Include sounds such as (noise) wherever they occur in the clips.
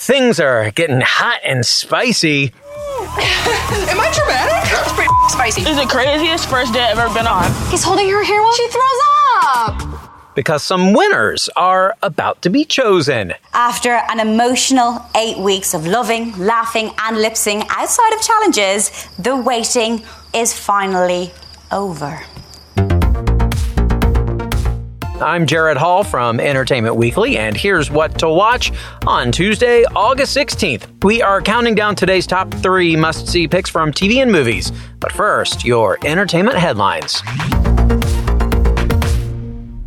Things are getting hot and spicy. (laughs) Am I dramatic? That's pretty spicy. It's the craziest first day I've ever been on. He's holding her hair while she throws up. Because some winners are about to be chosen. After an emotional eight weeks of loving, laughing, and lip syncing outside of challenges, the waiting is finally over. I'm Jared Hall from Entertainment Weekly, and here's what to watch on Tuesday, August 16th. We are counting down today's top three must see picks from TV and movies. But first, your entertainment headlines.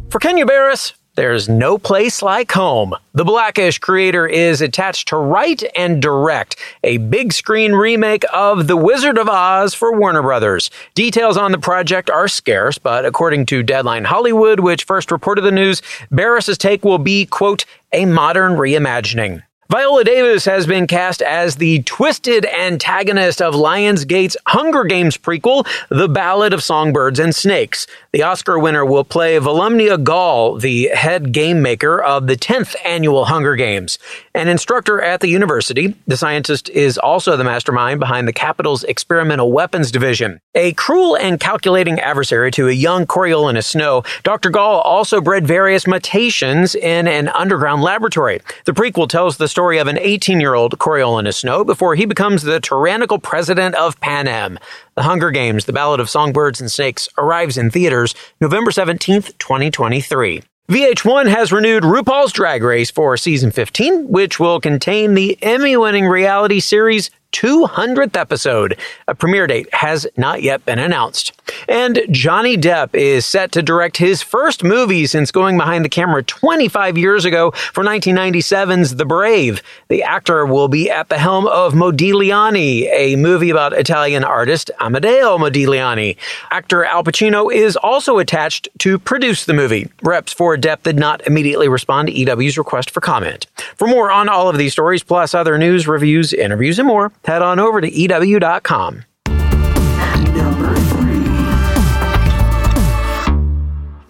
For Kenya Barris, there's no place like home. The Blackish creator is attached to write and direct a big screen remake of The Wizard of Oz for Warner Brothers. Details on the project are scarce, but according to Deadline Hollywood, which first reported the news, Barris's take will be, quote, a modern reimagining. Viola Davis has been cast as the twisted antagonist of Lionsgate's Hunger Games prequel, The Ballad of Songbirds and Snakes. The Oscar winner will play Volumnia Gall, the head game maker of the 10th annual Hunger Games. An instructor at the university, the scientist is also the mastermind behind the Capitol's Experimental Weapons Division. A cruel and calculating adversary to a young Coriolanus Snow, Dr. Gall also bred various mutations in an underground laboratory. The prequel tells the story of an 18 year old Coriolanus Snow before he becomes the tyrannical president of Panem. The Hunger Games, The Ballad of Songbirds and Snakes, arrives in theaters November 17th, 2023. VH1 has renewed RuPaul's Drag Race for season 15, which will contain the Emmy winning reality series 200th episode. A premiere date has not yet been announced. And Johnny Depp is set to direct his first movie since going behind the camera 25 years ago for 1997's The Brave. The actor will be at the helm of Modigliani, a movie about Italian artist Amedeo Modigliani. Actor Al Pacino is also attached to produce the movie. Reps for Depp did not immediately respond to EW's request for comment. For more on all of these stories, plus other news, reviews, interviews, and more, head on over to EW.com.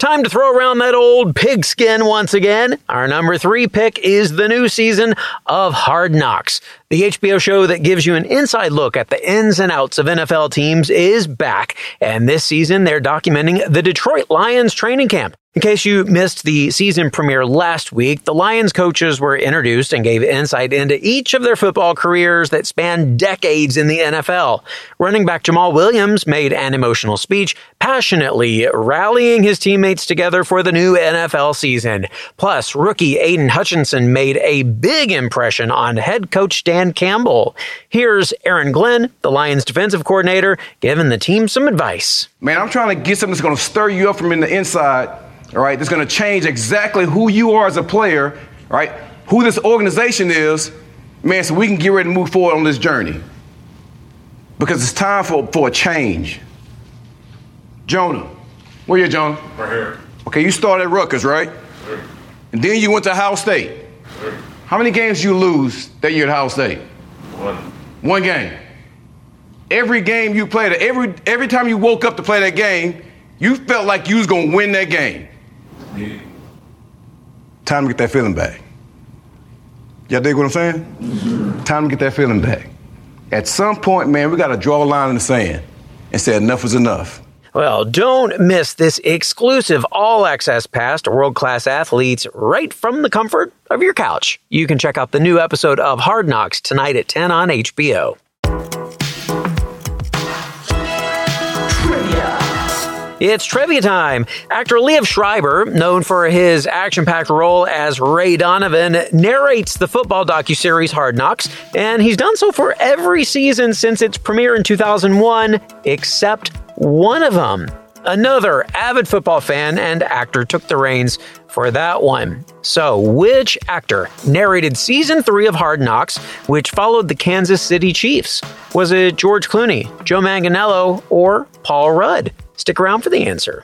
Time to throw around that old pigskin once again. Our number three pick is the new season of Hard Knocks. The HBO show that gives you an inside look at the ins and outs of NFL teams is back. And this season, they're documenting the Detroit Lions training camp. In case you missed the season premiere last week, the Lions coaches were introduced and gave insight into each of their football careers that spanned decades in the NFL. Running back Jamaal Williams made an emotional speech, passionately rallying his teammates together for the new NFL season. Plus, rookie Aidan Hutchinson made a big impression on head coach Dan Campbell. Here's Aaron Glenn, the Lions defensive coordinator, giving the team some advice. Man, I'm trying to get something that's going to stir you up from in the inside all right, that's going to change exactly who you are as a player, right? who this organization is, man, so we can get ready to move forward on this journey. Because it's time for, for a change. Jonah, where you, Jonah? Right here. Okay, you started at Rutgers, right? Sure. And then you went to Ohio State. Sure. How many games you lose that year at Ohio State? One. One game. Every game you played, every every time you woke up to play that game, you felt like you was gonna win that game. Yeah. Time to get that feeling back. Y'all dig what I'm saying? Time to get that feeling back. At some point, man, we got to draw a line in the sand and say enough is enough. Well, don't miss this exclusive all access pass to world class athletes right from the comfort of your couch. You can check out the new episode of Hard Knocks tonight at 10 on HBO. It's trivia time. Actor Liev Schreiber, known for his action-packed role as Ray Donovan, narrates the football docuseries Hard Knocks, and he's done so for every season since its premiere in 2001, except one of them. Another avid football fan and actor took the reins for that one. So, which actor narrated season three of Hard Knocks, which followed the Kansas City Chiefs? Was it George Clooney, Joe Manganiello, or Paul Rudd? Stick around for the answer.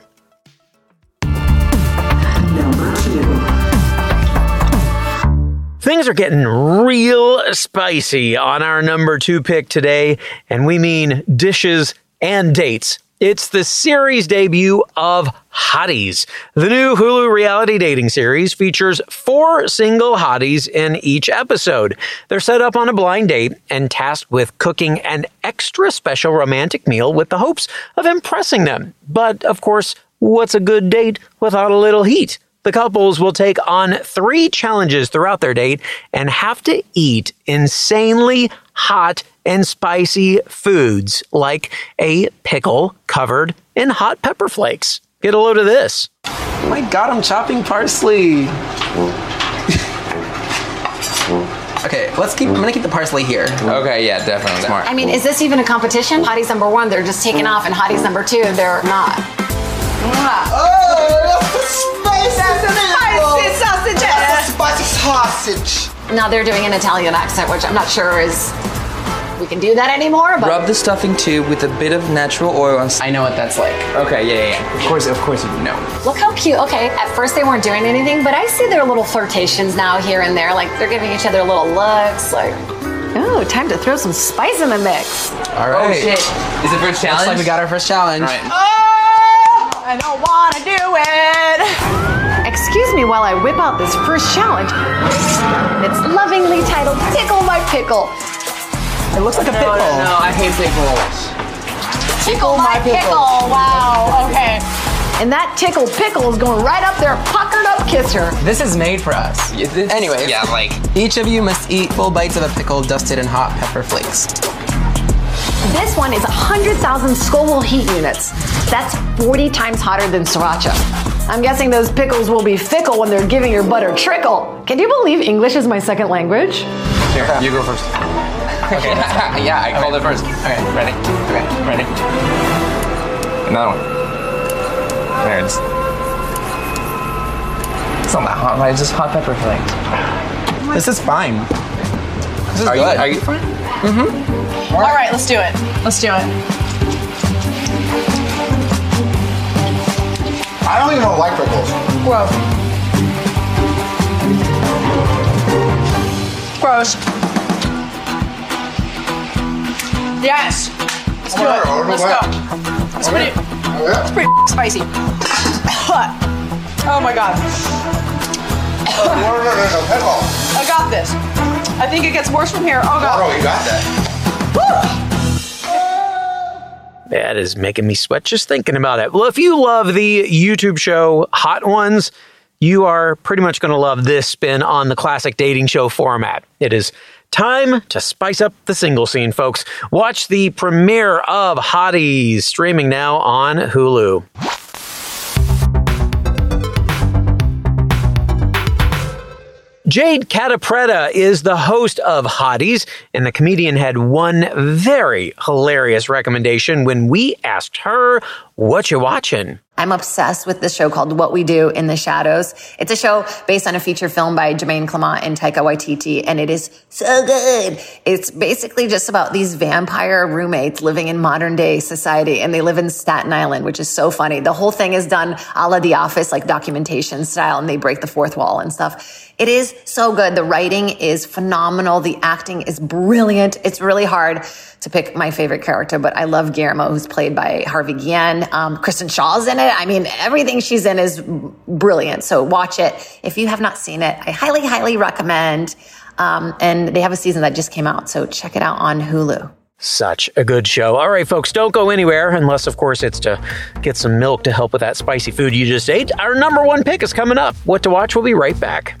Things are getting real spicy on our number two pick today, and we mean dishes and dates. It's the series debut of Hotties. The new Hulu reality dating series features four single hotties in each episode. They're set up on a blind date and tasked with cooking an extra special romantic meal with the hopes of impressing them. But of course, what's a good date without a little heat? The couples will take on three challenges throughout their date and have to eat insanely hot and spicy foods like a pickle covered in hot pepper flakes. Get a load of this. Oh my god, I'm chopping parsley. (laughs) okay, let's keep. I'm gonna keep the parsley here. Okay, yeah, definitely. Smart. I mean, is this even a competition? Hotties number one, they're just taking off, and hotties number two, they're not. Oh, that's the spicy Spicy sausages. That's the spicy sausage. Now they're doing an Italian accent, which I'm not sure is we can do that anymore. But Rub the stuffing tube with a bit of natural oil and. I know what that's like. Okay, yeah, yeah, yeah. Of course, of course you know. look how cute. Okay, at first they weren't doing anything, but I see their little flirtations now here and there. Like they're giving each other little looks. Like, oh, time to throw some spice in the mix. All Oh right. shit! Is it first challenge? Looks like we got our first challenge. Right. Oh, I don't want to do it. Excuse me while I whip out this first challenge. It's lovingly titled "Tickle My Pickle." It looks like a pickle. No, no, I hate pickles. Tickle my pickle. Wow. (laughs) Okay. And that tickle pickle is going right up there, puckered up kisser. This is made for us. Anyway. yeah, like each of you must eat full bites of a pickle dusted in hot pepper flakes. This one is 100,000 Scoville heat units. That's 40 times hotter than sriracha. I'm guessing those pickles will be fickle when they're giving your butter trickle. Can you believe English is my second language? Here, you go first. Okay. (laughs) yeah, I called it first. Okay, ready? Okay, ready? Another one. There it is. It's not that hot, right? It's just hot pepper flakes. This is fine. This is Are you, are you fine? Mm-hmm. All right, let's do it. Let's do it. I don't even like pickles. Gross. Gross. Yes. Let's do it. Go Let's go. It's pretty. It's pretty spicy. (coughs) oh my god. No, no, no, no, no. I got this. I think it gets worse from here. Oh god. Oh, you got that. That is making me sweat just thinking about it. Well, if you love the YouTube show Hot Ones, you are pretty much going to love this spin on the classic dating show format. It is time to spice up the single scene, folks. Watch the premiere of Hotties streaming now on Hulu. Jade Catta-Preta is the host of Hotties, and the comedian had one very hilarious recommendation when we asked her, What you watching? I'm obsessed with this show called What We Do in the Shadows. It's a show based on a feature film by Jemaine Clement and Taika Waititi, and it is so good. It's basically just about these vampire roommates living in modern day society, and they live in Staten Island, which is so funny. The whole thing is done a la The Office, like documentation style, and they break the fourth wall and stuff. It is so good. The writing is phenomenal. The acting is brilliant. It's really hard to pick my favorite character, but I love Guillermo, who's played by Harvey Guillen. Um, Kristen Schaal's in it. I mean, everything she's in is brilliant. So watch it. If you have not seen it, I highly, highly recommend. Um, and they have a season that just came out, so check it out on Hulu. Such a good show. All right, folks, don't go anywhere unless, of course, it's to get some milk to help with that spicy food you just ate. Our number one pick is coming up. What to watch? We'll be right back.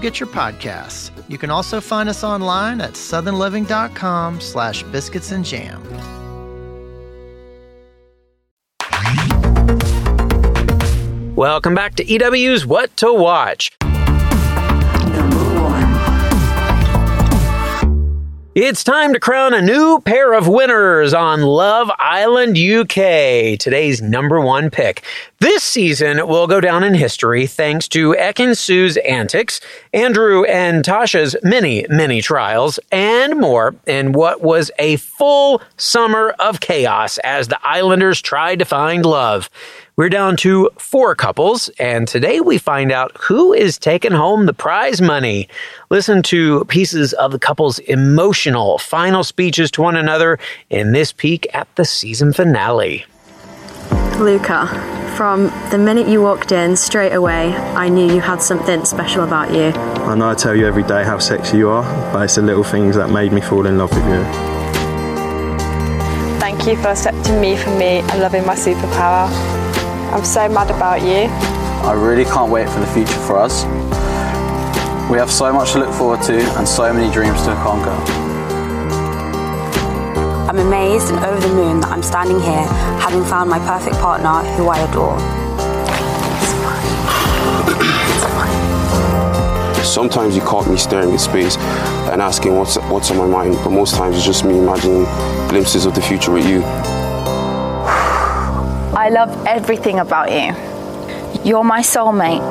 get your podcasts. You can also find us online at southernliving.com slash biscuits and jam. Welcome back to EW's What to Watch. It's time to crown a new pair of winners on Love Island UK, today's number one pick. This season will go down in history thanks to Ekin-Su's antics, Andrew and Tasha's many, many trials, and more in what was a full summer of chaos as the Islanders tried to find love. We're down to four couples, and today we find out who is taking home the prize money. Listen to pieces of the couple's emotional final speeches to one another in this peek at the season finale. Luca, from the minute you walked in, straight away, I knew you had something special about you. I know I tell you every day how sexy you are, but it's the little things that made me fall in love with you. Thank you for accepting me for me and loving my superpower. I'm so mad about you. I really can't wait for the future for us. We have so much to look forward to and so many dreams to conquer. I'm amazed and over the moon that I'm standing here having found my perfect partner who I adore. Sometimes you caught me staring at space and asking what's what's on my mind, but most times it's just me imagining glimpses of the future with you. I love everything about you. You're my soulmate.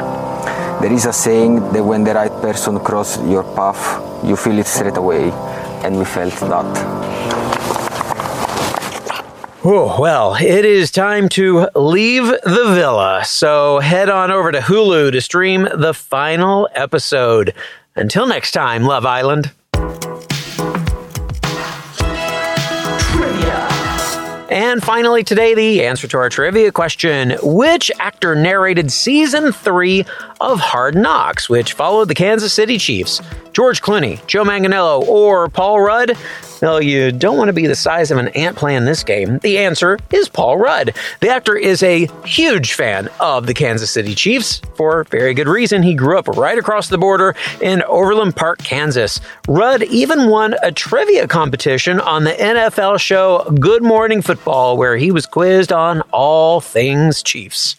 There is a saying that when the right person crosses your path, you feel it straight away, and we felt that. Oh, well, it is time to leave the villa. So head on over to Hulu to stream the final episode. Until next time, Love Island. And finally, today, the answer to our trivia question Which actor narrated season three of Hard Knocks, which followed the Kansas City Chiefs? George Clooney, Joe Manganiello, or Paul Rudd? Well, you don't want to be the size of an ant playing this game. The answer is Paul Rudd. The actor is a huge fan of the Kansas City Chiefs for very good reason. He grew up right across the border in Overland Park, Kansas. Rudd even won a trivia competition on the NFL show Good Morning Football, where he was quizzed on all things Chiefs.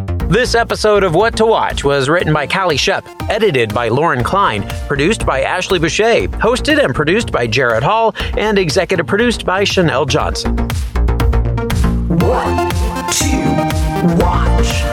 This episode of What to Watch was written by Callie Shep, edited by Lauren Klein, produced by Ashley Boucher, hosted and produced by Jared Hall, and executive produced by Chanel Johnson. What to watch?